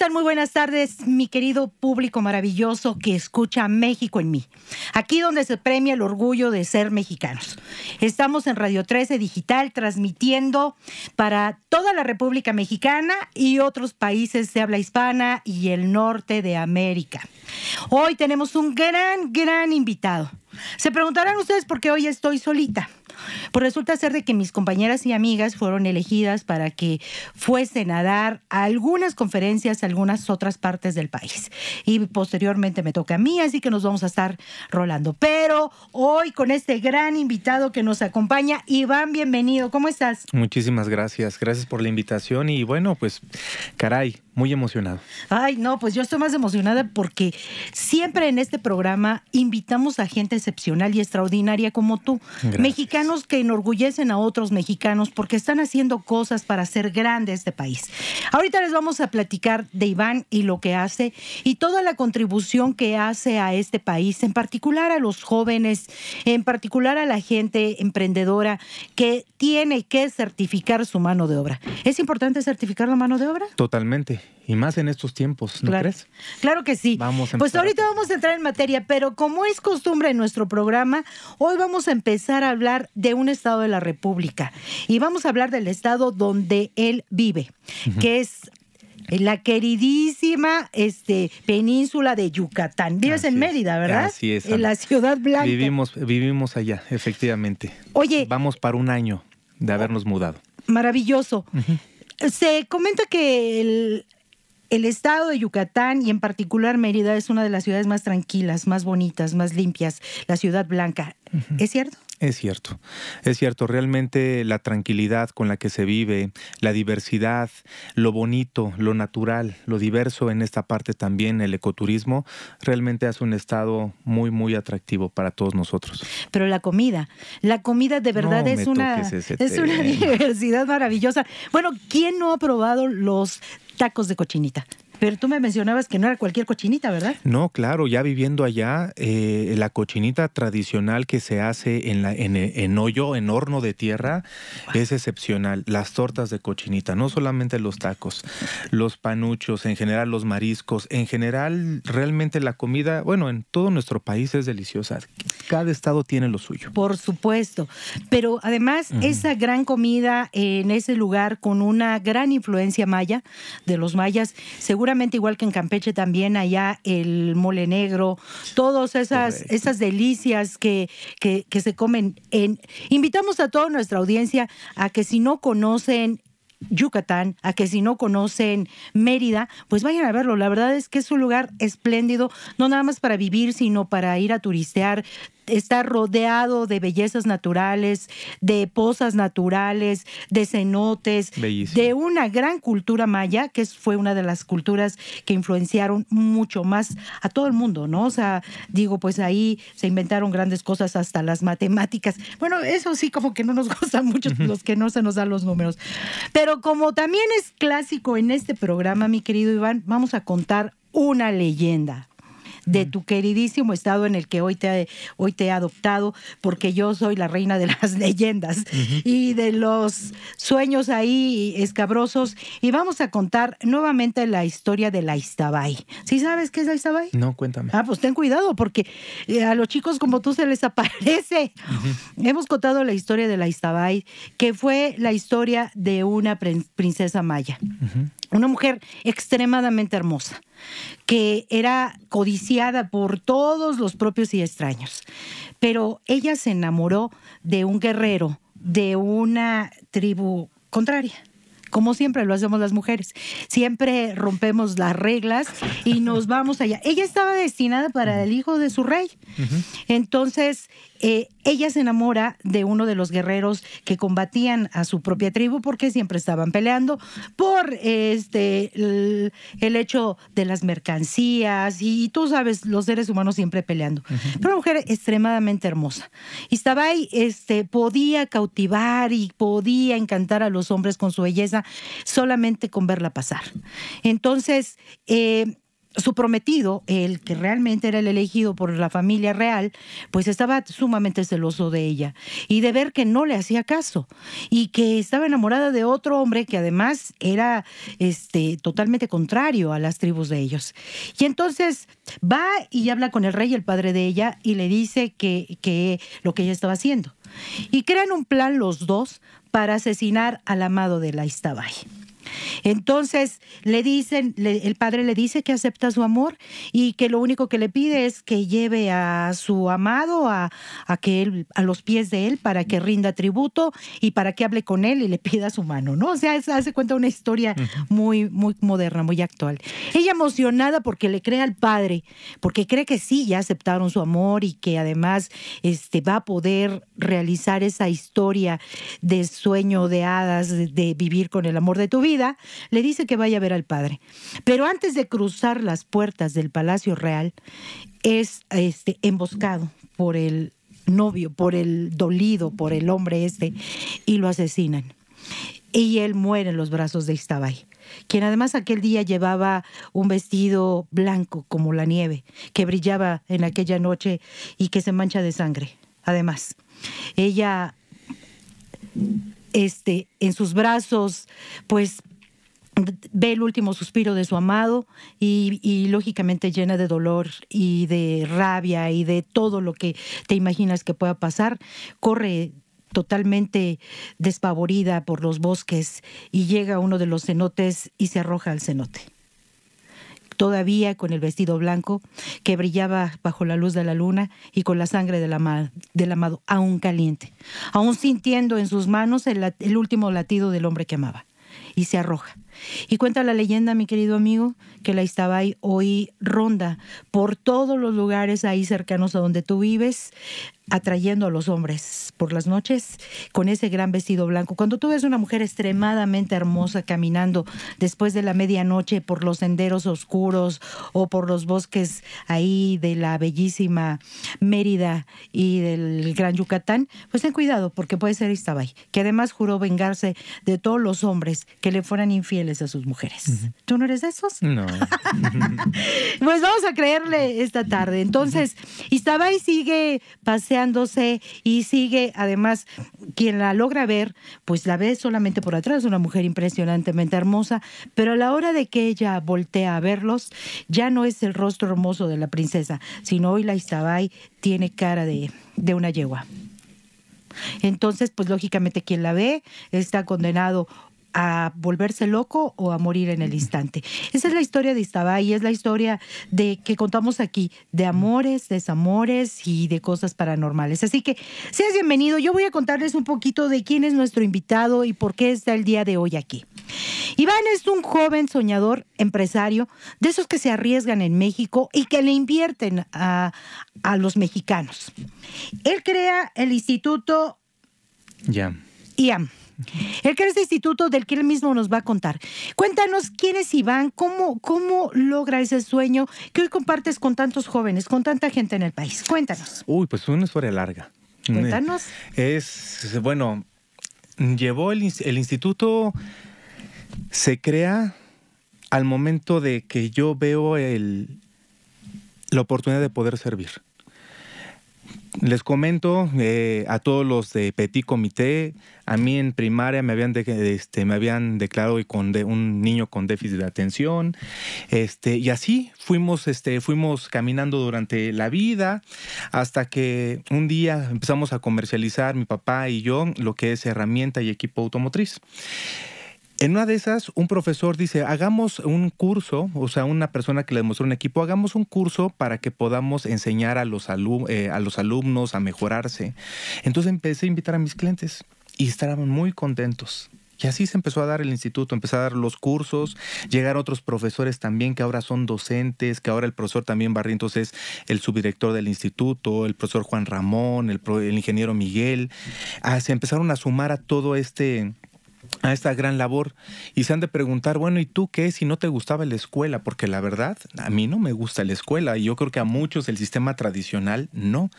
Están? Muy buenas tardes, mi querido público maravilloso que escucha México en mí. Aquí donde se premia el orgullo de ser mexicanos. Estamos en Radio 13 Digital transmitiendo para toda la República Mexicana y otros países de habla hispana y el norte de América. Hoy tenemos un gran, gran invitado. Se preguntarán ustedes por qué hoy estoy solita. Pues resulta ser de que mis compañeras y amigas fueron elegidas para que fuesen a dar algunas conferencias a algunas otras partes del país. Y posteriormente me toca a mí, así que nos vamos a estar rolando. Pero hoy con este gran invitado que nos acompaña, Iván, bienvenido. ¿Cómo estás? Muchísimas gracias. Gracias por la invitación y bueno, pues caray, muy emocionado. Ay, no, pues yo estoy más emocionada porque siempre en este programa invitamos a gente excepcional y extraordinaria como tú. Mexicanos que enorgullecen a otros mexicanos porque están haciendo cosas para hacer grande este país. Ahorita les vamos a platicar de Iván y lo que hace y toda la contribución que hace a este país, en particular a los jóvenes, en particular a la gente emprendedora que tiene que certificar su mano de obra. ¿Es importante certificar la mano de obra? Totalmente. Y más en estos tiempos, ¿no crees? Claro que sí. Vamos pues ahorita vamos a entrar en materia, pero como es costumbre en nuestro programa, hoy vamos a empezar a hablar de un estado de la República. Y vamos a hablar del estado donde él vive, que es la queridísima este, península de Yucatán. Vives en Mérida, ¿verdad? Así es. En la ciudad blanca. Vivimos, vivimos allá, efectivamente. Oye. Vamos para un año de habernos mudado. Maravilloso. Se comenta que el, el estado de Yucatán y en particular Mérida es una de las ciudades más tranquilas, más bonitas, más limpias, la ciudad blanca. ¿Es cierto? Es cierto, es cierto, realmente la tranquilidad con la que se vive, la diversidad, lo bonito, lo natural, lo diverso en esta parte también, el ecoturismo, realmente hace un estado muy, muy atractivo para todos nosotros. Pero la comida, la comida de verdad es, una, es una diversidad maravillosa. Bueno, ¿quién no ha probado los tacos de cochinita? Pero tú me mencionabas que no era cualquier cochinita, ¿verdad? No, claro, ya viviendo allá, eh, la cochinita tradicional que se hace en, la, en, hoyo, en horno de tierra, es excepcional. Las tortas de cochinita, no solamente los tacos, los panuchos, en general los mariscos, en general realmente la comida, bueno, en todo nuestro país es deliciosa. Cada estado tiene lo suyo. Por supuesto, pero además esa gran comida en ese lugar con una gran influencia maya de los mayas, seguramente igual que en Campeche también allá el mole negro, todas esas, esas delicias que, que, que se comen. En, invitamos a toda nuestra audiencia a que si no conocen Yucatán, a que si no conocen Mérida, pues vayan a verlo. La verdad es que es un lugar espléndido, no nada más para vivir, sino para ir a turistear está rodeado de bellezas naturales, de pozas naturales, de cenotes, de una gran cultura maya, que fue una de las culturas que influenciaron mucho más a todo el mundo, ¿no? O sea, digo, pues ahí se inventaron grandes cosas hasta las matemáticas. Bueno, eso sí como que no nos gusta mucho los que no se nos dan los números. Pero como también es clásico en este programa, mi querido Iván, vamos a contar una leyenda de tu queridísimo estado en el que hoy te, hoy te he adoptado, porque yo soy la reina de las leyendas y de los sueños ahí escabrosos. Y vamos a contar nuevamente la historia de la Istabay. ¿Sí sabes qué es la Istabay? No, cuéntame. Ah, pues ten cuidado, porque eh, a los chicos como tú se les aparece. Hemos contado la historia de la Istabay, que fue la historia de una princesa maya. Una mujer extremadamente hermosa, que era codiciada por todos los propios y extraños. Pero ella se enamoró de un guerrero de una tribu contraria como siempre lo hacemos las mujeres. Siempre rompemos las reglas y nos vamos allá. Ella estaba destinada para el hijo de su rey. Entonces, eh, ella se enamora de uno de los guerreros que combatían a su propia tribu porque siempre estaban peleando por este el, hecho de las mercancías y, tú sabes, los seres humanos siempre peleando. Pero una mujer extremadamente hermosa. Y estaba ahí, este, podía cautivar y podía encantar a los hombres con su belleza solamente con verla pasar. Entonces, eh, su prometido, el que realmente era el elegido por la familia real, pues estaba sumamente celoso de ella y de ver que no le hacía caso y que estaba enamorada de otro hombre que además era este totalmente contrario a las tribus de ellos. Y entonces va y habla con el rey, el padre de ella, y le dice que, que lo que ella estaba haciendo. Y crean un plan los dos para asesinar al amado de la Istabay. Entonces le dicen, el padre le dice que acepta su amor y que lo único que le pide es que lleve a su amado a, que él, a los pies de él para que rinda tributo y para que hable con él y le pida su mano, ¿no? O sea, hace cuenta una historia muy, muy moderna, muy actual. Ella emocionada porque le cree al padre, porque cree que sí, ya aceptaron su amor y que además este, va a poder realizar esa historia de sueño de hadas, de vivir con el amor de tu vida le dice que vaya a ver al padre. Pero antes de cruzar las puertas del Palacio Real, es este, emboscado por el novio, por el dolido, por el hombre este, y lo asesinan. Y él muere en los brazos de Istabay, quien además aquel día llevaba un vestido blanco como la nieve, que brillaba en aquella noche y que se mancha de sangre. Además, ella este, en sus brazos, pues ve el último suspiro de su amado y, lógicamente llena de dolor y de rabia y de todo lo que te imaginas que pueda pasar, corre totalmente despavorida por los bosques y llega a uno de los cenotes y se arroja al cenote. Todavía con el vestido blanco que brillaba bajo la luz de la luna y con la sangre del, amado, aún caliente, aún sintiendo en sus manos el último latido del hombre que amaba y se arroja. Y cuenta la leyenda, mi querido amigo, que la Istabay hoy ronda por todos los lugares ahí cercanos a donde tú vives, atrayendo a los hombres por las noches con ese gran vestido blanco. Cuando tú ves una mujer extremadamente hermosa caminando después de la medianoche por los senderos oscuros o por los bosques ahí de la bellísima Mérida y del Gran Yucatán, pues ten cuidado porque puede ser Istabay, que además juró vengarse de todos los hombres que le fueran infieles a sus mujeres. ¿Tú no eres de esos? No. pues vamos a creerle esta tarde. Entonces, Istabay sigue paseando y sigue, además, quien la logra ver, pues la ve solamente por atrás, una mujer impresionantemente hermosa, pero a la hora de que ella voltea a verlos, ya no es el rostro hermoso de la princesa, sino hoy la Isabay tiene cara de, de una yegua. Entonces, pues lógicamente quien la ve está condenado a volverse loco o a morir en el instante. Esa es la historia de y es la historia de que contamos aquí, de amores, desamores y de cosas paranormales. Así que seas bienvenido. Yo voy a contarles un poquito de quién es nuestro invitado y por qué está el día de hoy aquí. Iván es un joven soñador, empresario, de esos que se arriesgan en México y que le invierten a, a los mexicanos. Él crea el instituto. IAM él crea este instituto del que él mismo nos va a contar. Cuéntanos quién es Iván, cómo, cómo logra ese sueño que hoy compartes con tantos jóvenes, con tanta gente en el país. Cuéntanos. Uy, pues una historia larga. Cuéntanos. Es, bueno, llevó el, el instituto, se crea al momento de que yo veo el, la oportunidad de poder servir. Les comento eh, a todos los de Petit Comité, a mí en primaria me habían, este, me habían declarado con un niño con déficit de atención, este, y así fuimos, este, fuimos caminando durante la vida hasta que un día empezamos a comercializar mi papá y yo lo que es herramienta y equipo automotriz. En una de esas, un profesor dice, hagamos un curso, o sea, una persona que le demostró un equipo, hagamos un curso para que podamos enseñar a los, eh, a los alumnos a mejorarse. Entonces empecé a invitar a mis clientes y estaban muy contentos. Y así se empezó a dar el instituto, empezó a dar los cursos, llegar otros profesores también que ahora son docentes, que ahora el profesor también Barrientos es el subdirector del instituto, el profesor Juan Ramón, el ingeniero Miguel. Ah, se empezaron a sumar a todo este a esta gran labor y se han de preguntar, bueno, ¿y tú qué si no te gustaba la escuela? Porque la verdad, a mí no me gusta la escuela y yo creo que a muchos el sistema tradicional no.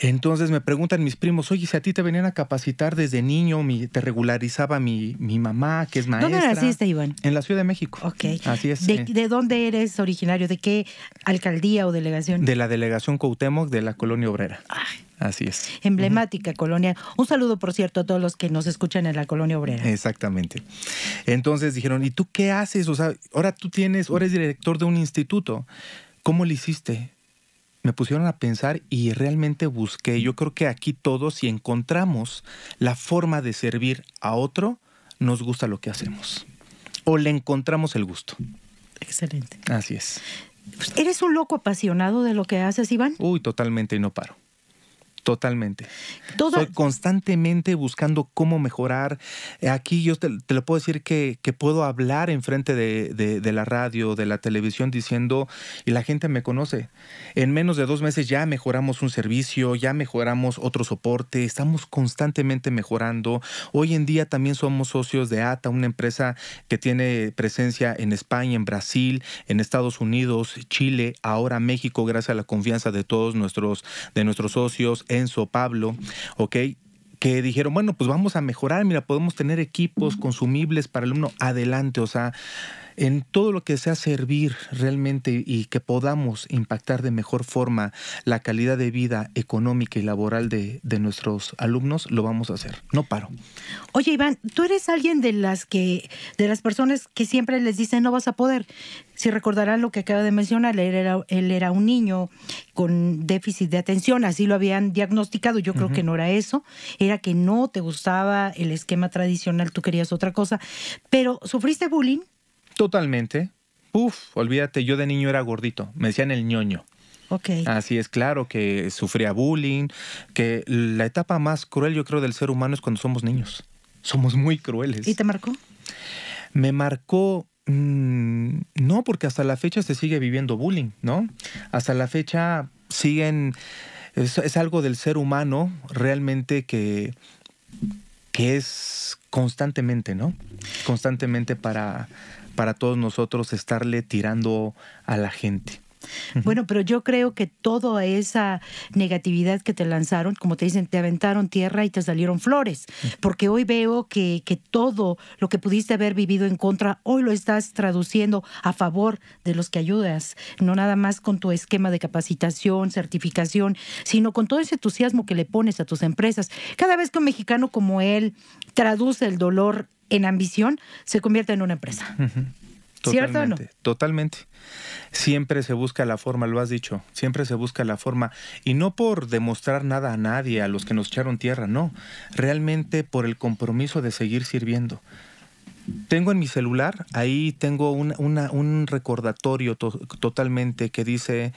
Entonces me preguntan mis primos, oye, si a ti te venían a capacitar desde niño, mi- te regularizaba mi, mi mamá, que es maestra. ¿Dónde naciste, Iván? En la Ciudad de México. Ok. Así es. ¿De, eh, de dónde eres originario? ¿De qué alcaldía o delegación? de la delegación Cuauhtémoc de la colonia obrera. Así es. Emblemática colonia. Un saludo, por cierto, a todos los que nos escuchan en la colonia obrera. Exactamente. Entonces dijeron, ¿y tú qué haces? O sea, ahora tú tienes, ahora eres director de un instituto. ¿Cómo lo hiciste? Me pusieron a pensar y realmente busqué. Yo creo que aquí todos, si encontramos la forma de servir a otro, nos gusta lo que hacemos. O le encontramos el gusto. Excelente. Así es. Pues, ¿Eres un loco apasionado de lo que haces, Iván? Uy, totalmente y no paro. Totalmente. Toda- Soy constantemente buscando cómo mejorar. Aquí yo te, te lo puedo decir que, que puedo hablar enfrente de, de, de la radio, de la televisión, diciendo, y la gente me conoce. En menos de dos meses ya mejoramos un servicio, ya mejoramos otro soporte, estamos constantemente mejorando. Hoy en día también somos socios de ATA, una empresa que tiene presencia en España, en Brasil, en Estados Unidos, Chile, ahora México, gracias a la confianza de todos nuestros, de nuestros socios, Enzo, Pablo, ¿ok? Que dijeron, bueno, pues vamos a mejorar, mira, podemos tener equipos consumibles para el alumno, adelante, o sea, en todo lo que sea servir realmente y que podamos impactar de mejor forma la calidad de vida económica y laboral de, de nuestros alumnos, lo vamos a hacer. No paro. Oye, Iván, tú eres alguien de las que, de las personas que siempre les dicen no vas a poder. Si recordarán lo que acaba de mencionar, él era, él era un niño con déficit de atención, así lo habían diagnosticado. Yo creo que no era eso, era que no te gustaba el esquema tradicional, tú querías otra cosa. Pero, ¿sufriste bullying? Totalmente. Uf, olvídate, yo de niño era gordito, me decían el ñoño. Ok. Así es, claro que sufría bullying, que la etapa más cruel yo creo del ser humano es cuando somos niños. Somos muy crueles. ¿Y te marcó? Me marcó, mm, no, porque hasta la fecha se sigue viviendo bullying, ¿no? Hasta la fecha siguen, es, es algo del ser humano realmente que, que es constantemente, ¿no? Constantemente para, para todos nosotros estarle tirando a la gente. Bueno, pero yo creo que toda esa negatividad que te lanzaron, como te dicen, te aventaron tierra y te salieron flores, porque hoy veo que, que todo lo que pudiste haber vivido en contra, hoy lo estás traduciendo a favor de los que ayudas, no nada más con tu esquema de capacitación, certificación, sino con todo ese entusiasmo que le pones a tus empresas. Cada vez que un mexicano como él traduce el dolor en ambición, se convierte en una empresa. ¿Cierto o no? Totalmente, Totalmente. Siempre se busca la forma, lo has dicho, siempre se busca la forma. Y no por demostrar nada a nadie, a los que nos echaron tierra, no. Realmente por el compromiso de seguir sirviendo. Tengo en mi celular, ahí tengo un, una- un recordatorio to- totalmente que dice,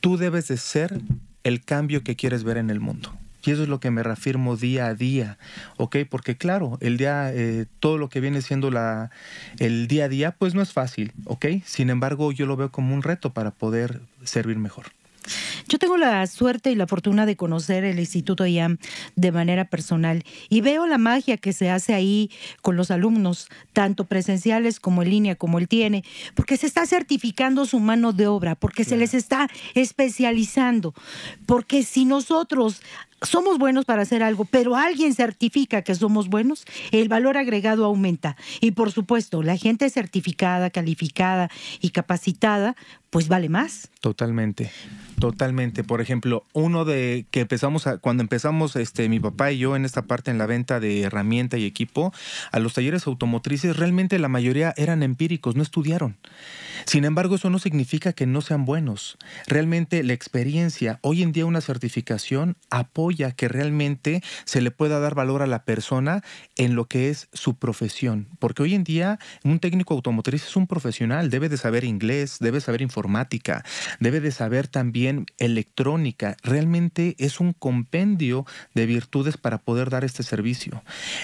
tú debes de ser el cambio que quieres ver en el mundo. Y eso es lo que me reafirmo día a día, ¿ok? Porque claro, el día, eh, todo lo que viene siendo la, el día a día, pues no es fácil, ¿ok? Sin embargo, yo lo veo como un reto para poder servir mejor. Yo tengo la suerte y la fortuna de conocer el Instituto IAM de manera personal y veo la magia que se hace ahí con los alumnos, tanto presenciales como en línea, como él tiene, porque se está certificando su mano de obra, porque se les está especializando, porque si nosotros somos buenos para hacer algo, pero alguien certifica que somos buenos, el valor agregado aumenta. Y por supuesto, la gente certificada, calificada y capacitada, pues vale más. Totalmente, totalmente. Por ejemplo, uno de que empezamos a, cuando empezamos, este, mi papá y yo en esta parte en la venta de herramienta y equipo, a los talleres automotrices, realmente la mayoría eran empíricos, no estudiaron. Sin embargo, eso no significa que no sean buenos. Realmente la experiencia, hoy en día una certificación apoya que realmente se le pueda dar valor a la persona en lo que es su profesión. Porque hoy en día un técnico automotriz es un profesional, debe de saber inglés, debe saber informática, debe de saber también electrónica. Realmente es un compendio de virtudes para poder dar este servicio.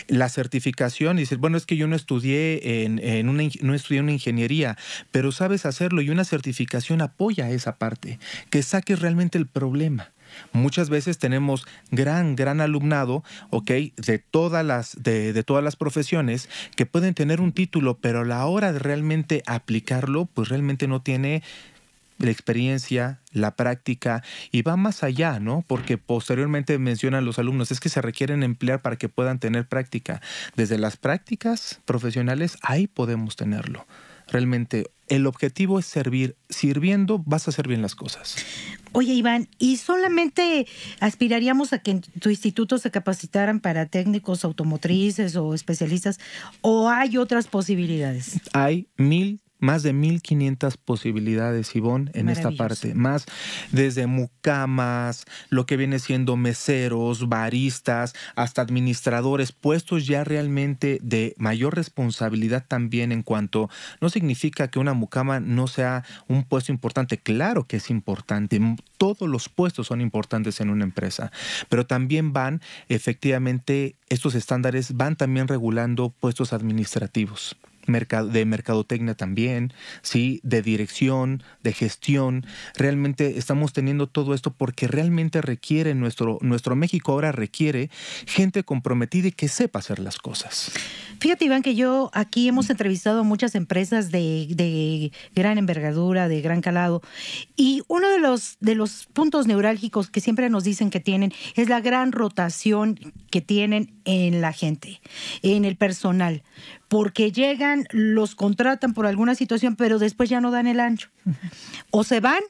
La certificación, dices, bueno, es que yo no estudié en, una, no estudié una ingeniería, pero sabes hacerlo y una certificación apoya esa parte, que saques realmente el problema. Muchas veces tenemos gran, gran alumnado, ¿ok? De todas las, de, de, todas las profesiones que pueden tener un título, pero a la hora de realmente aplicarlo, pues realmente no tiene la experiencia, la práctica y va más allá, ¿no? Porque posteriormente mencionan los alumnos, es que se requieren emplear para que puedan tener práctica. Desde las prácticas profesionales, ahí podemos tenerlo. Realmente el objetivo es servir. Sirviendo vas a hacer bien las cosas. Oye, Iván, ¿y solamente aspiraríamos a que en tu instituto se capacitaran para técnicos automotrices o especialistas o hay otras posibilidades? Hay mil más de 1500 posibilidades, Ivonne, en esta parte. Más desde mucamas, lo que viene siendo meseros, baristas, hasta administradores, puestos ya realmente de mayor responsabilidad también en cuanto no significa que una mucama no sea un puesto importante. Claro que es importante. Todos los puestos son importantes en una empresa, pero también van efectivamente estos estándares van también regulando puestos administrativos de mercadotecnia también, ¿sí? de dirección, de gestión. Realmente estamos teniendo todo esto porque realmente requiere nuestro, nuestro México ahora requiere gente comprometida y que sepa hacer las cosas. Fíjate, Iván, que yo aquí hemos entrevistado a muchas empresas de, de gran envergadura, de gran calado, y uno de los, de los puntos neurálgicos que siempre nos dicen que tienen es la gran rotación que tienen en la gente, en el personal porque llegan, los contratan por alguna situación, pero después ya no dan el ancho. O se van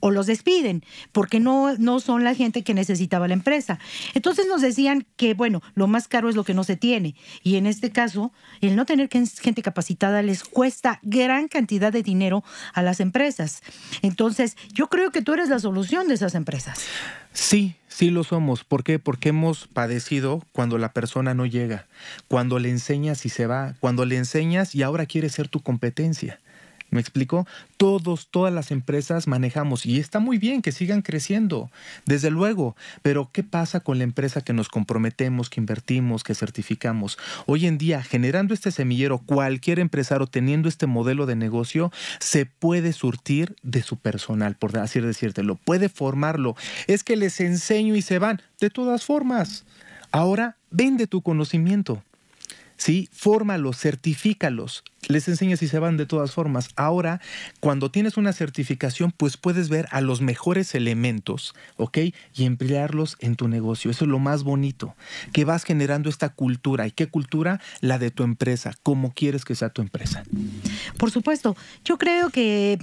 o los despiden, porque no, no son la gente que necesitaba la empresa. Entonces nos decían que, bueno, lo más caro es lo que no se tiene. Y en este caso, el no tener gente capacitada les cuesta gran cantidad de dinero a las empresas. Entonces, yo creo que tú eres la solución de esas empresas. Sí, sí lo somos. ¿Por qué? Porque hemos padecido cuando la persona no llega, cuando le enseñas y se va, cuando le enseñas y ahora quiere ser tu competencia. ¿Me explico? Todos, todas las empresas manejamos y está muy bien que sigan creciendo, desde luego, pero ¿qué pasa con la empresa que nos comprometemos, que invertimos, que certificamos? Hoy en día, generando este semillero, cualquier empresario teniendo este modelo de negocio se puede surtir de su personal, por así decírtelo, puede formarlo. Es que les enseño y se van, de todas formas. Ahora vende tu conocimiento. ¿sí? Fórmalos, certifícalos, les enseñas y se van de todas formas. Ahora, cuando tienes una certificación, pues puedes ver a los mejores elementos, ¿ok? Y emplearlos en tu negocio. Eso es lo más bonito, que vas generando esta cultura. ¿Y qué cultura? La de tu empresa. ¿Cómo quieres que sea tu empresa? Por supuesto. Yo creo que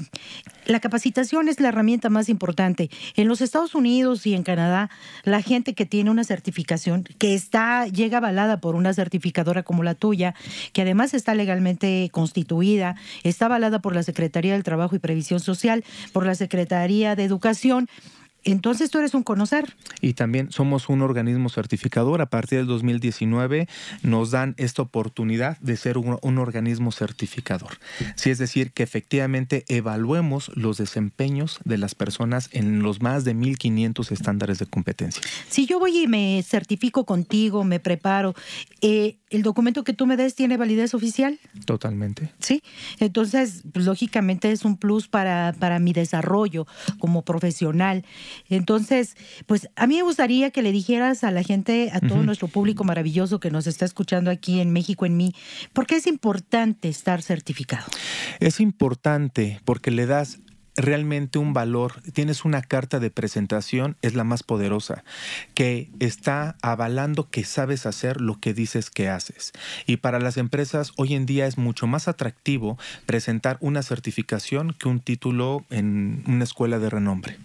la capacitación es la herramienta más importante. En los Estados Unidos y en Canadá, la gente que tiene una certificación, que está, llega avalada por una certificadora como la tuya, que además está legalmente constituida, está avalada por la Secretaría del Trabajo y Previsión Social, por la Secretaría de Educación, entonces tú eres un conocer. Y también somos un organismo certificador. A partir del 2019 nos dan esta oportunidad de ser un, organismo certificador. Sí, es decir, que efectivamente evaluemos los desempeños de las personas en los más de 1.500 estándares de competencia. Si yo voy y me certifico contigo, me preparo, eh, ¿el documento que tú me des tiene validez oficial? Totalmente. Sí, entonces, pues, lógicamente es un plus para, para mi desarrollo como profesional. Entonces, pues a mí me gustaría que le dijeras a la gente, a todo nuestro público maravilloso que nos está escuchando aquí en México en mí, ¿por qué es importante estar certificado? Es importante porque le das realmente un valor, tienes una carta de presentación, es la más poderosa, que está avalando que sabes hacer lo que dices que haces. Y para las empresas hoy en día es mucho más atractivo presentar una certificación que un título en una escuela de renombre.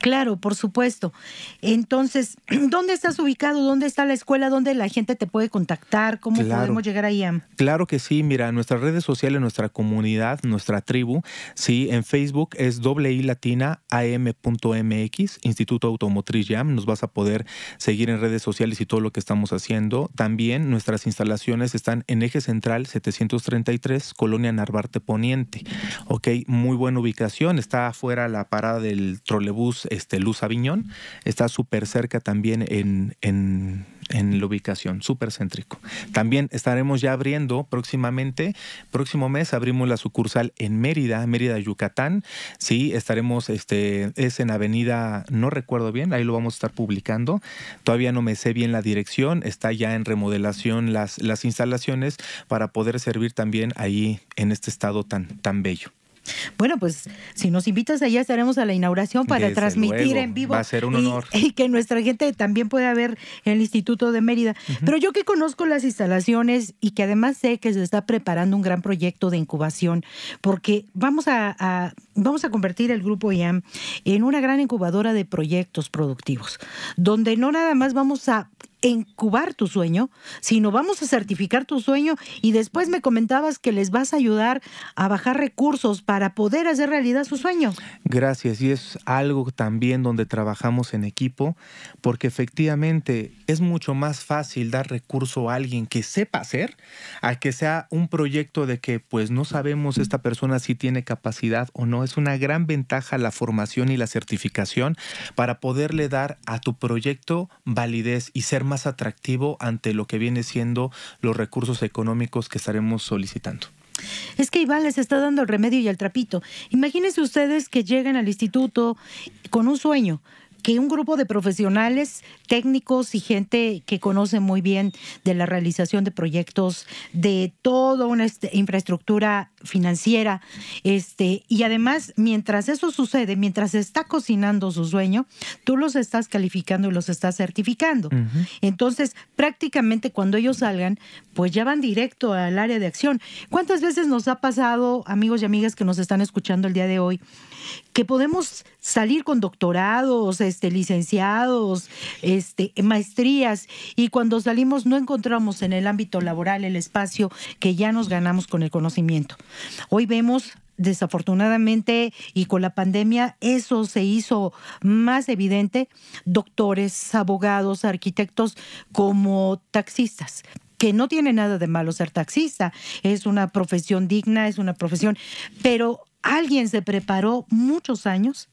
Claro, por supuesto. Entonces, ¿dónde estás ubicado? ¿Dónde está la escuela? ¿Dónde la gente te puede contactar? ¿Cómo Claro. podemos llegar ahí? Claro que sí, mira, nuestras redes sociales, nuestra comunidad, nuestra tribu, sí, en Facebook es doble I latina am.mx, Instituto Automotriz Jam, nos vas a poder seguir en redes sociales y todo lo que estamos haciendo. También nuestras instalaciones están en Eje Central 733, Colonia Narvarte Poniente. Ok, muy buena ubicación, está afuera la parada del trolebús este, Luz Aviñón, está súper cerca también en, en, en la ubicación, súper céntrico. También estaremos ya abriendo próximamente, próximo mes abrimos la sucursal en Mérida, Mérida, Yucatán. Sí, estaremos, este, es en Avenida, no recuerdo bien, ahí lo vamos a estar publicando. Todavía no me sé bien la dirección, está ya en remodelación las, las instalaciones para poder servir también ahí en este estado tan, tan bello. Bueno, pues si nos invitas allá estaremos a la inauguración para Desde transmitir luego, en vivo. va a ser un y- honor. Y, que nuestra gente también pueda ver el Instituto de Mérida. Pero yo que conozco las instalaciones y que además sé que se está preparando un gran proyecto de incubación, porque vamos a, a- vamos a convertir el Grupo IAM en una gran incubadora de proyectos productivos, donde no nada más vamos a incubar tu sueño, sino vamos a certificar tu sueño y después me comentabas que les vas a ayudar a bajar recursos para poder hacer realidad su sueño. Gracias, y es algo también donde trabajamos en equipo, porque efectivamente es mucho más fácil dar recurso a alguien que sepa hacer, a que sea un proyecto de que pues no sabemos esta persona si tiene capacidad o no. Es una gran ventaja la formación y la certificación para poderle dar a tu proyecto validez y ser más atractivo ante lo que viene siendo los recursos económicos que estaremos solicitando. Es que Iván les está dando el remedio y el trapito. Imagínense ustedes que llegan al instituto con un sueño, que un grupo de profesionales, técnicos y gente que conoce muy bien de la realización de proyectos, de toda una infraestructura financiera, este, y además, mientras eso sucede, mientras se está cocinando su sueño, tú los estás calificando y los estás certificando. Entonces, prácticamente cuando ellos salgan, pues ya van directo al área de acción. ¿Cuántas veces nos ha pasado, amigos y amigas que nos están escuchando el día de hoy, que podemos salir con doctorados, este, licenciados, este, maestrías, y cuando salimos no encontramos en el ámbito laboral el espacio que ya nos ganamos con el conocimiento? Hoy vemos desafortunadamente y con la pandemia eso se hizo más evidente, doctores, abogados, arquitectos como taxistas que no tiene nada de malo ser taxista, es una profesión digna, es una profesión, pero alguien se preparó muchos años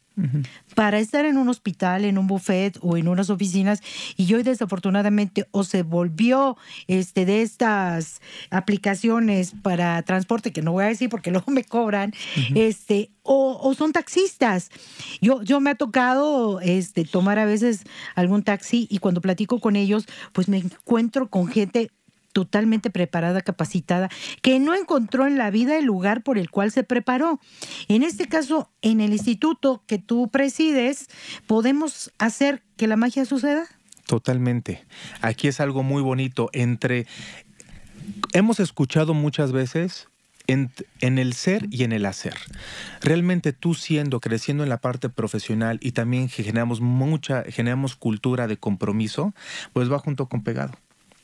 para estar en un hospital, en un buffet o en unas oficinas. Y hoy desafortunadamente o se volvió este de estas aplicaciones para transporte que no voy a decir porque luego me cobran, este o, o son taxistas. Yo yo me ha tocado este tomar a veces algún taxi y cuando platico con ellos, pues me encuentro con gente totalmente preparada, capacitada, que no encontró en la vida el lugar por el cual se preparó. En este caso, en el instituto que tú presides, ¿podemos hacer que la magia suceda? Totalmente. Aquí es algo muy bonito entre... Hemos escuchado muchas veces en, en, el ser y en el hacer. Realmente tú siendo, creciendo en la parte profesional y también generamos mucha, generamos cultura de compromiso, pues va junto con pegado.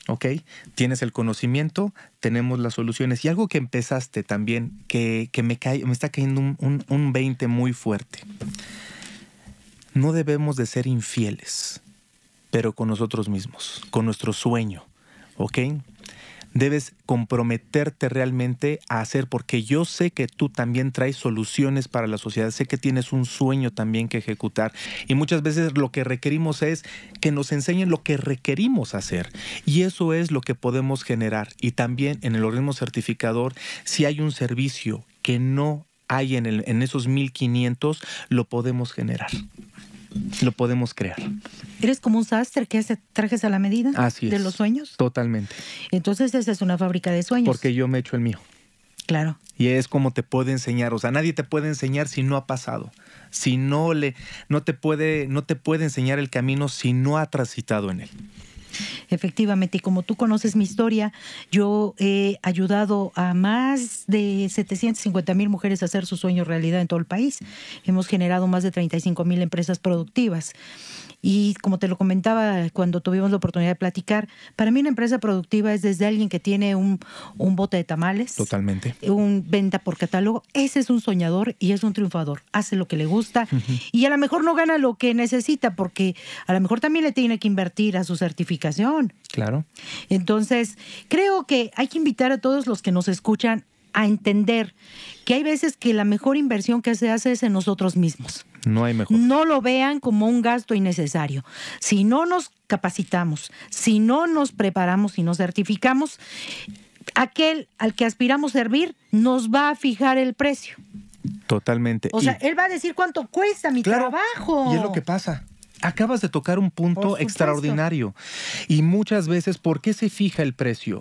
¿Ok? Tienes el conocimiento, tenemos las soluciones. Y algo que empezaste también, que, que me, cae, me está cayendo un, un, un 20 muy fuerte. No debemos de ser infieles, pero con nosotros mismos, con nuestro sueño, ¿ok? Debes comprometerte realmente a hacer, porque yo sé que tú también traes soluciones para la sociedad, sé que tienes un sueño también que ejecutar y muchas veces lo que requerimos es que nos enseñen lo que requerimos hacer y eso es lo que podemos generar. Y también en el organismo certificador, si hay un servicio que no hay en, el, en esos 1500, lo podemos generar lo podemos crear. ¿Eres como un sastre que hace trajes a la medida Así de es. los sueños? Totalmente. Entonces esa es una fábrica de sueños. Porque yo me echo el mío. Claro. Y es como te puede enseñar, o sea, nadie te puede enseñar si no ha pasado. Si no le no te puede no te puede enseñar el camino si no ha transitado en él. Efectivamente, y como tú conoces mi historia, yo he ayudado a más de 750 mil mujeres a hacer su sueño realidad en todo el país. Hemos generado más de 35 mil empresas productivas. Y como te lo comentaba cuando tuvimos la oportunidad de platicar, para mí una empresa productiva es desde alguien que tiene un, un bote de tamales, Totalmente. un venta por catálogo. Ese es un soñador y es un triunfador. Hace lo que le gusta y a lo mejor no gana lo que necesita porque a lo mejor también le tiene que invertir a su certificación. Claro. Entonces, creo que hay que invitar a todos los que nos escuchan a entender que hay veces que la mejor inversión que se hace es en nosotros mismos. No hay mejor. No lo vean como un gasto innecesario. Si no nos capacitamos, si no nos preparamos y nos certificamos, aquel al que aspiramos servir nos va a fijar el precio. Totalmente. O Y- sea, él va a decir cuánto cuesta mi Claro, trabajo. Y es lo que pasa. Acabas de tocar un punto extraordinario. Y muchas veces, ¿por qué se fija el precio?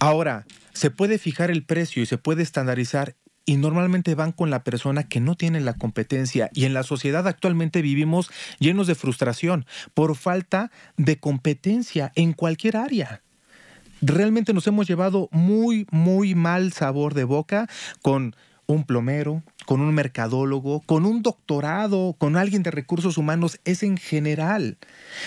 Ahora, se puede fijar el precio y se puede estandarizar y normalmente van con la persona que no tiene la competencia. Y en la sociedad actualmente vivimos llenos de frustración por falta de competencia en cualquier área realmente nos hemos llevado muy, muy mal sabor de boca con un plomero, con un mercadólogo, con un doctorado, con alguien de recursos humanos, es en general.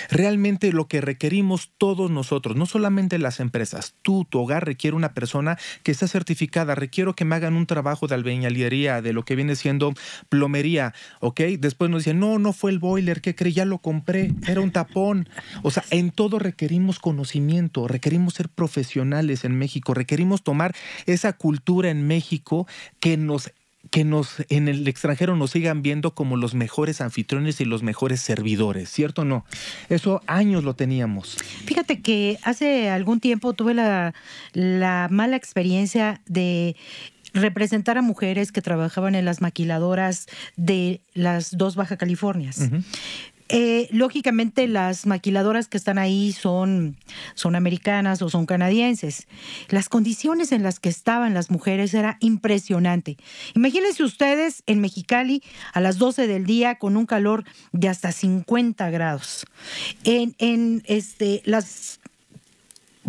Realmente lo que requerimos todos nosotros, no solamente las empresas, tú, tu hogar requiere una persona que está certificada, requiero que me hagan un trabajo de albañilería, de lo que viene siendo plomería, ¿ok? Después nos dicen, no, no fue el boiler, ¿qué creí? Ya lo compré, era un tapón. O sea, en todo requerimos conocimiento, requerimos ser profesionales en México, requerimos tomar esa cultura en México que nos que nos en el extranjero nos sigan viendo como los mejores anfitriones y los mejores servidores, ¿cierto o no? Eso años lo teníamos. Fíjate que hace algún tiempo tuve la, la mala experiencia de representar a mujeres que trabajaban en las maquiladoras de las dos Baja Californias. Eh, lógicamente las maquiladoras que están ahí son, son americanas o son canadienses. Las condiciones en las que estaban las mujeres era impresionante. Imagínense ustedes en Mexicali a las 12 del día con un calor de hasta 50 grados. En, en este, las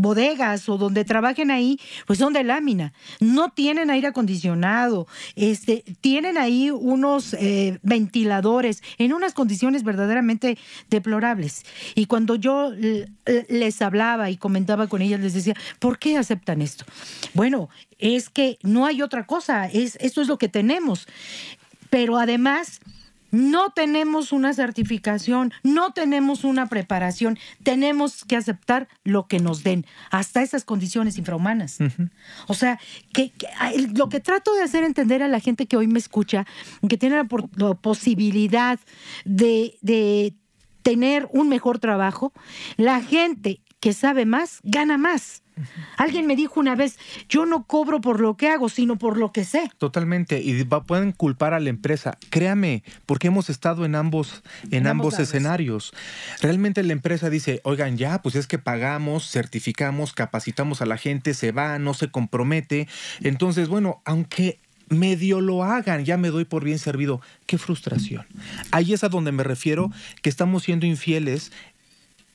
bodegas o donde trabajen ahí, pues son de lámina. No tienen aire acondicionado, este, tienen ahí unos eh, ventiladores en unas condiciones verdaderamente deplorables. Y cuando yo les hablaba y comentaba con ellas, les decía, ¿por qué aceptan esto? Bueno, es que no hay otra cosa, es, esto es lo que tenemos. Pero además, no tenemos una certificación, no tenemos una preparación, tenemos que aceptar lo que nos den, hasta esas condiciones infrahumanas. O sea, que, lo que trato de hacer entender a la gente que hoy me escucha, que tiene la, por- la posibilidad de, de tener un mejor trabajo, la gente que sabe más, gana más. Alguien me dijo una vez, yo no cobro por lo que hago, sino por lo que sé. Totalmente. Y va- pueden culpar a la empresa. Créame, porque hemos estado en ambos, en, En ambos escenarios. Realmente la empresa dice, oigan, ya, pues es que pagamos, certificamos, capacitamos a la gente, se va, no se compromete. Entonces, bueno, aunque medio lo hagan, ya me doy por bien servido. Qué frustración. Ahí es a donde me refiero que estamos siendo infieles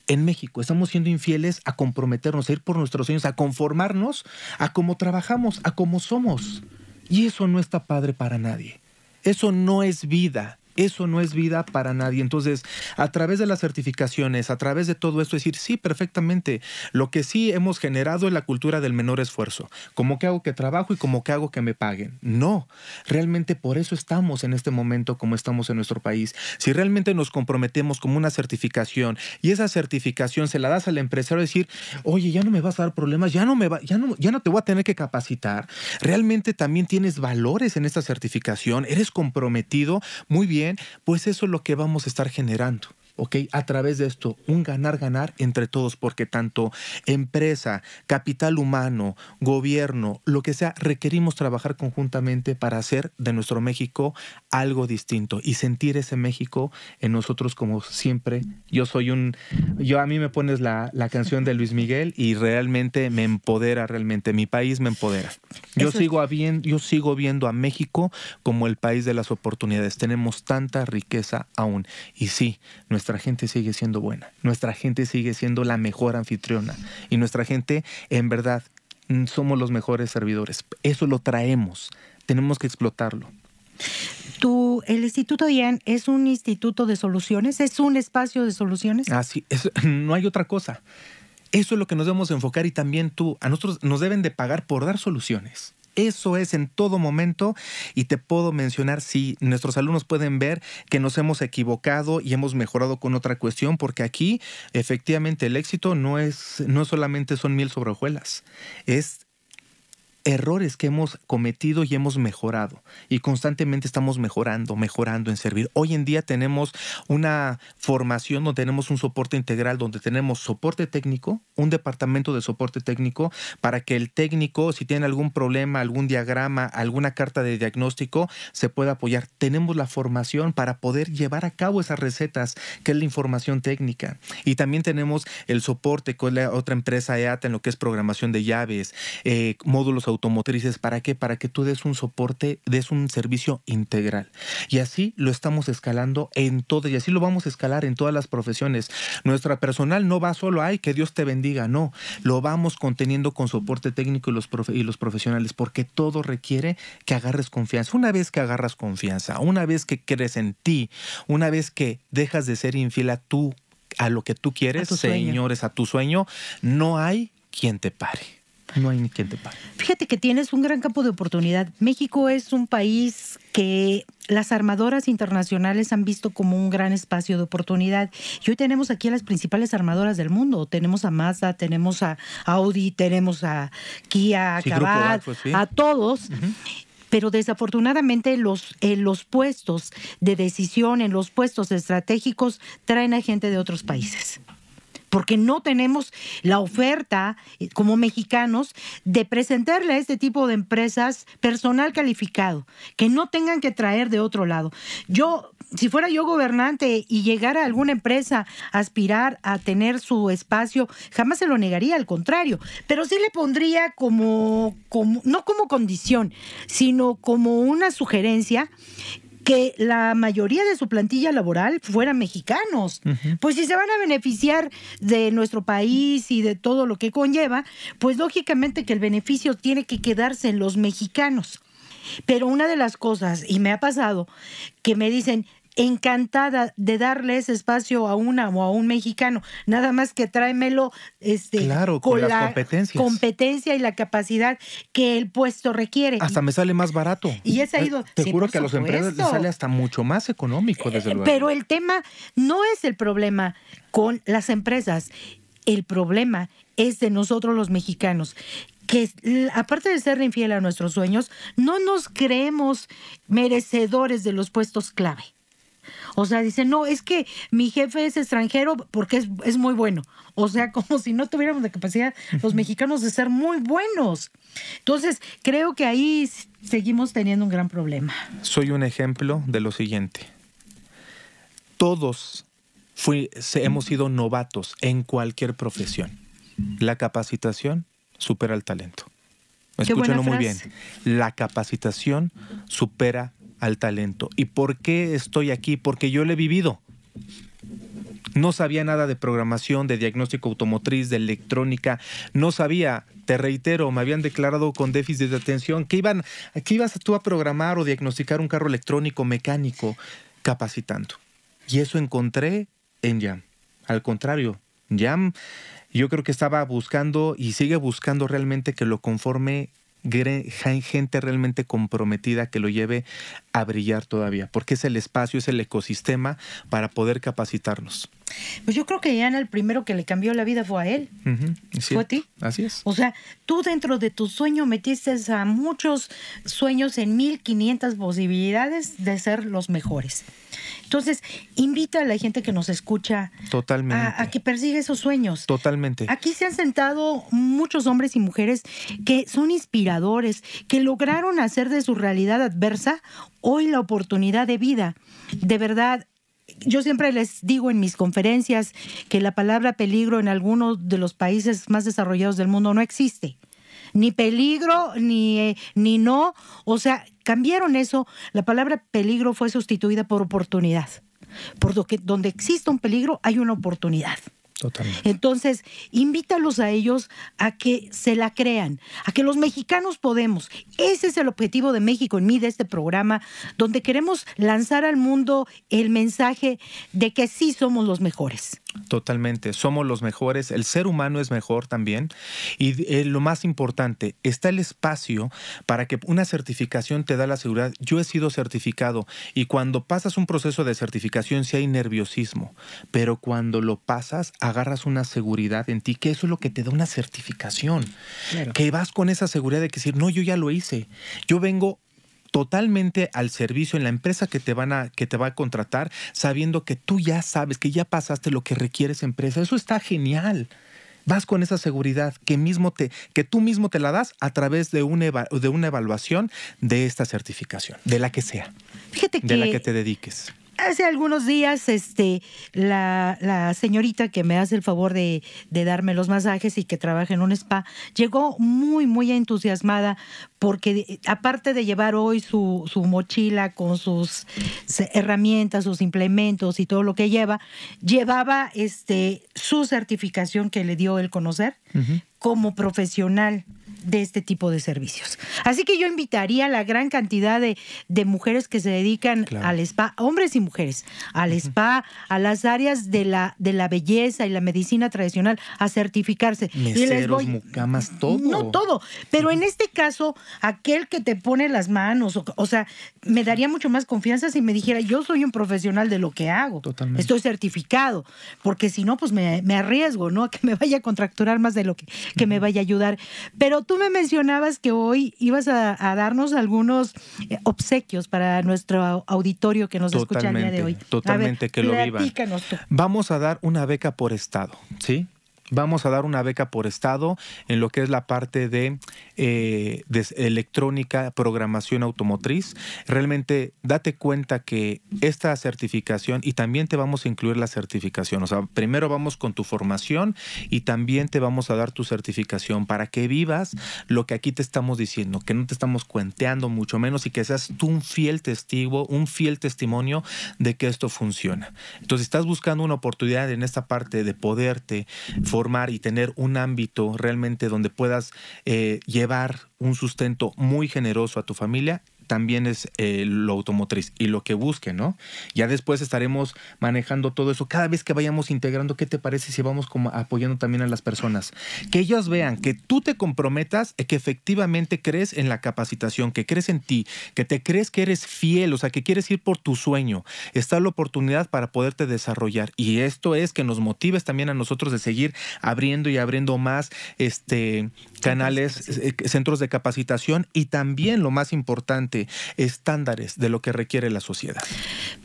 en México. Estamos siendo infieles a comprometernos, a ir por nuestros sueños, a conformarnos a cómo trabajamos, a cómo somos. Y eso no está padre para nadie. Eso no es vida. Eso no es vida para nadie. Entonces, a través de las certificaciones, a través de todo esto, decir, sí, perfectamente. Lo que sí hemos generado es la cultura del menor esfuerzo. Como que hago que trabajo y como que hago que me paguen. No, realmente por eso estamos en este momento como estamos en nuestro país. Si realmente nos comprometemos como una certificación y esa certificación se la das al empresario, decir, oye, ya no me vas a dar problemas, ya no me va, ya no, ya no te voy a tener que capacitar. Realmente también tienes valores en esta certificación, eres comprometido, muy bien, pues eso es lo que vamos a estar generando. ¿Ok? A través de esto, un ganar-ganar entre todos, porque tanto empresa, capital humano, gobierno, lo que sea, requerimos trabajar conjuntamente para hacer de nuestro México algo distinto y sentir ese México en nosotros como siempre. Yo soy un, yo a mí me pones la, la canción de Luis Miguel y realmente me empodera, realmente, mi país me empodera. Yo Eso- sigo, a bien- yo sigo viendo a México como el país de las oportunidades. Tenemos tanta riqueza aún. Y sí, nuestra nuestra gente sigue siendo buena, nuestra gente sigue siendo la mejor anfitriona y nuestra gente, en verdad, mm, somos los mejores servidores. Eso lo traemos, tenemos que explotarlo. Tu, el Instituto IAN es un instituto de soluciones, es un espacio de soluciones. Así, es, no hay otra cosa. Eso es lo que nos debemos enfocar y también tú, a nosotros nos deben de pagar por dar soluciones. Eso es en todo momento. Y te puedo mencionar si nuestros alumnos pueden ver que nos hemos equivocado y hemos mejorado con otra cuestión porque aquí efectivamente el éxito no es no solamente son mil sobre hojuelas, es errores que hemos cometido y hemos mejorado. Y constantemente estamos mejorando, mejorando en servir. Hoy en día tenemos una formación donde tenemos un soporte integral, donde tenemos soporte técnico, un departamento de soporte técnico, para que el técnico, si tiene algún problema, algún diagrama, alguna carta de diagnóstico, se pueda apoyar. Tenemos la formación para poder llevar a cabo esas recetas, que es la información técnica. Y también tenemos el soporte con la otra empresa EATA en lo que es programación de llaves, eh, módulos automotrices. ¿Para qué? Para que tú des un soporte, des un servicio integral. Y así lo estamos escalando en todo, y así lo vamos a escalar en todas las profesiones. Nuestra personal no va solo, ay, que Dios te bendiga, no. Lo vamos conteniendo con soporte técnico y los, y los profesionales, porque todo requiere que agarres confianza. Una vez que agarras confianza, una vez que crees en ti, una vez que dejas de ser infiel a tú, a lo que tú quieres, señores, a tu sueño, no hay quien te pare. No hay ni quien te pare. Fíjate que tienes un gran campo de oportunidad. México es un país que las armadoras internacionales han visto como un gran espacio de oportunidad. Y hoy tenemos aquí a las principales armadoras del mundo. Tenemos a Mazda, tenemos a Audi, tenemos a Kia, a Sí, Cabat, a todos. Pero desafortunadamente los, eh, los puestos de decisión en los puestos estratégicos traen a gente de otros países porque no tenemos la oferta eh, como mexicanos de presentarle a este tipo de empresas personal calificado, que no tengan que traer de otro lado. Yo, si fuera yo gobernante y llegara a alguna empresa a aspirar a tener su espacio, jamás se lo negaría, al contrario, pero sí le pondría como, como no como condición, sino como una sugerencia que la mayoría de su plantilla laboral fueran mexicanos. Pues si se van a beneficiar de nuestro país y de todo lo que conlleva, pues lógicamente que el beneficio tiene que quedarse en los mexicanos. Pero una de las cosas, y me ha pasado, que me dicen, encantada de darle ese espacio a una o a un mexicano, nada más que tráemelo este, Claro, con la competencia y la capacidad que el puesto requiere. Hasta me sale más barato. Y es ahí Eh, donde- Te sí, juro que a los empresarios les sale hasta mucho más económico, desde luego. Pero el tema no es el problema con las empresas. El problema es de nosotros los mexicanos que aparte de ser infiel a nuestros sueños, no nos creemos merecedores de los puestos clave. O sea, dicen, no, es que mi jefe es extranjero porque es, es muy bueno. O sea, como si no tuviéramos la capacidad los mexicanos de ser muy buenos. Entonces, creo que ahí seguimos teniendo un gran problema. Soy un ejemplo de lo siguiente. Todos fui- hemos sido novatos en cualquier profesión. La capacitación supera el talento. Escúchenlo muy bien. La capacitación supera al talento. ¿Y por qué estoy aquí? Porque yo lo he vivido. No sabía nada de programación, de diagnóstico automotriz, de electrónica. No sabía, te reitero, me habían declarado con déficit de atención que iban, que ibas tú a programar o diagnosticar un carro electrónico, mecánico, capacitando. Y eso encontré en Jam. Al contrario, Jam yo creo que estaba buscando y sigue buscando realmente que lo conforme gente realmente comprometida que lo lleve a brillar todavía, porque es el espacio, es el ecosistema para poder capacitarnos. Pues yo creo que Ian el primero que le cambió la vida fue a él. ¿Fue a ti? Así es. O sea, tú dentro de tu sueño metiste a muchos sueños en 1500 posibilidades de ser los mejores. Entonces, invita a la gente que nos escucha Totalmente. a, a que persiga esos sueños. Totalmente. Aquí se han sentado muchos hombres y mujeres que son inspiradores, que lograron hacer de su realidad adversa hoy la oportunidad de vida. De verdad, yo siempre les digo en mis conferencias que la palabra peligro en algunos de los países más desarrollados del mundo no existe. Ni peligro, ni, eh, ni no. O sea, cambiaron eso. La palabra peligro fue sustituida por oportunidad. Por lo que donde exista un peligro hay una oportunidad. Totalmente. Entonces, invítalos a ellos a que se la crean, a que los mexicanos podemos. Ese es el objetivo de México en mí, de este programa, donde queremos lanzar al mundo el mensaje de que sí somos los mejores. Totalmente, somos los mejores, el ser humano es mejor también. Y eh, lo más importante, está el espacio para que una certificación te da la seguridad. Yo he sido certificado y cuando pasas un proceso de certificación sí hay nerviosismo, pero cuando lo pasas agarras una seguridad en ti, que eso es lo que te da una certificación, que vas con esa seguridad de que decir, no, yo ya lo hice, yo vengo totalmente al servicio en la empresa que te van a que te va a contratar, sabiendo que tú ya sabes que ya pasaste lo que requiere esa empresa. Eso está genial. Vas con esa seguridad que mismo te que tú mismo te la das a través de una de una evaluación de esta certificación, de la que sea, Fíjate de la que que te dediques. Hace algunos días, este, la, la señorita que me hace el favor de, de darme los masajes y que trabaja en un spa, llegó muy, muy entusiasmada porque aparte de llevar hoy su, su mochila con sus herramientas, sus implementos y todo lo que lleva, llevaba este, su certificación que le dio el conocer como profesional de este tipo de servicios. Así que yo invitaría a la gran cantidad de, de mujeres que se dedican Claro. al spa, hombres y mujeres, al spa, a las áreas de la, de la belleza y la medicina tradicional, a certificarse. Y les Meseros, voy- mucamas, todo. no todo, pero en este caso, aquel que te pone las manos, o, o sea, me daría mucho más confianza si me dijera, yo soy un profesional de lo que hago, Totalmente. estoy certificado, porque si no, pues me, me arriesgo, ¿no? A que me vaya a contracturar más de lo que, que me vaya a ayudar. Pero tú me mencionabas que hoy ibas a, a darnos algunos eh, obsequios para nuestro au- auditorio que nos escucha el día de hoy. Ver, Totalmente, que lo vivan. Vamos a dar una beca por estado, ¿sí? Vamos a dar una beca por estado en lo que es la parte de, eh, de electrónica, programación automotriz. Realmente date cuenta que esta certificación, y también te vamos a incluir la certificación, o sea, primero vamos con tu formación y también te vamos a dar tu certificación para que vivas lo que aquí te estamos diciendo, que no te estamos cuenteando mucho menos y que seas tú un fiel testigo, un fiel testimonio de que esto funciona. Entonces, estás buscando una oportunidad en esta parte de poderte formar y tener un ámbito realmente donde puedas eh, llevar un sustento muy generoso a tu familia, también es eh, lo automotriz y lo que busque, ¿no? Ya después estaremos manejando todo eso. Cada vez que vayamos integrando, ¿qué te parece si vamos como apoyando también a las personas? Que ellos vean que tú te comprometas, eh, que efectivamente crees en la capacitación, que crees en ti, que te crees que eres fiel, o sea, que quieres ir por tu sueño. Está la oportunidad para poderte desarrollar. Y esto es que nos motives también a nosotros de seguir abriendo y abriendo más este, canales, eh, centros de capacitación y también lo más importante, estándares de lo que requiere la sociedad.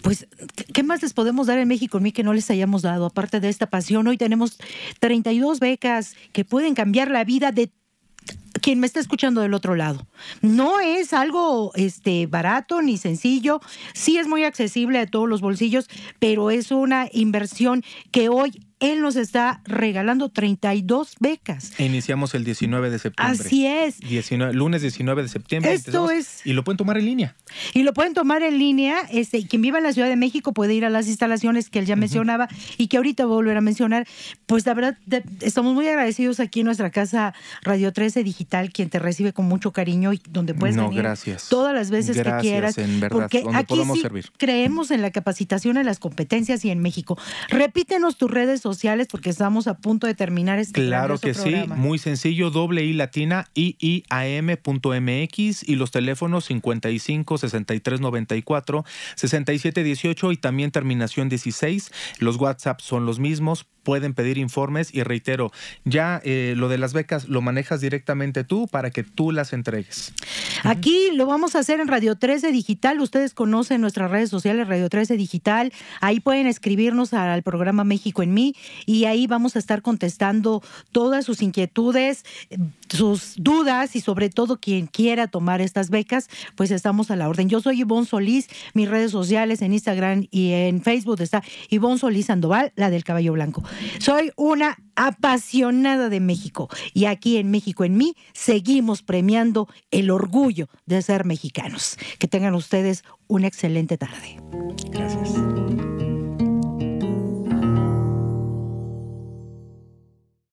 Pues, ¿qué- ¿qué más les podemos dar en México en mí que no les hayamos dado? Aparte de esta pasión, hoy tenemos 32 becas que pueden cambiar la vida de quien me está escuchando del otro lado. No es algo este, barato ni sencillo, sí es muy accesible a todos los bolsillos, pero es una inversión que hoy él nos está regalando 32 becas. Iniciamos el 19 de septiembre. Así es. 19 lunes 19 de septiembre. Esto es- Y lo pueden tomar en línea. Y lo pueden tomar en línea. Este, quien viva en la Ciudad de México puede ir a las instalaciones que él ya mencionaba y que ahorita voy a volver a mencionar. Pues la verdad, de- estamos muy agradecidos aquí en nuestra casa Radio 13 Digital, quien te recibe con mucho cariño y donde puedes No, venir gracias. todas las veces Gracias, que quieras. en verdad, porque donde aquí podamos sí servir. creemos en la capacitación, en las competencias y en México. Repítenos tus redes sociales porque estamos a punto de terminar este Claro que sí, muy sencillo, doble I latina, iiam.mx y los teléfonos 55 63 94 67 18 y también terminación 16. Los WhatsApp son los mismos, pueden pedir informes y reitero, ya eh, lo de las becas lo manejas directamente tú para que tú las entregues. Aquí lo vamos a hacer en Radio 13 Digital. Ustedes conocen nuestras redes sociales, Radio 13 Digital. Ahí pueden escribirnos al programa México en mí y ahí vamos a estar contestando todas sus inquietudes, sus dudas y sobre todo quien quiera tomar estas becas, pues estamos a la orden. Yo soy Ivonne Solís, mis redes sociales en Instagram y en Facebook está Ivonne Solís Sandoval, la del caballo blanco. Soy una apasionada de México y aquí en México en mí seguimos premiando el orgullo de ser mexicanos. Que tengan ustedes una excelente tarde.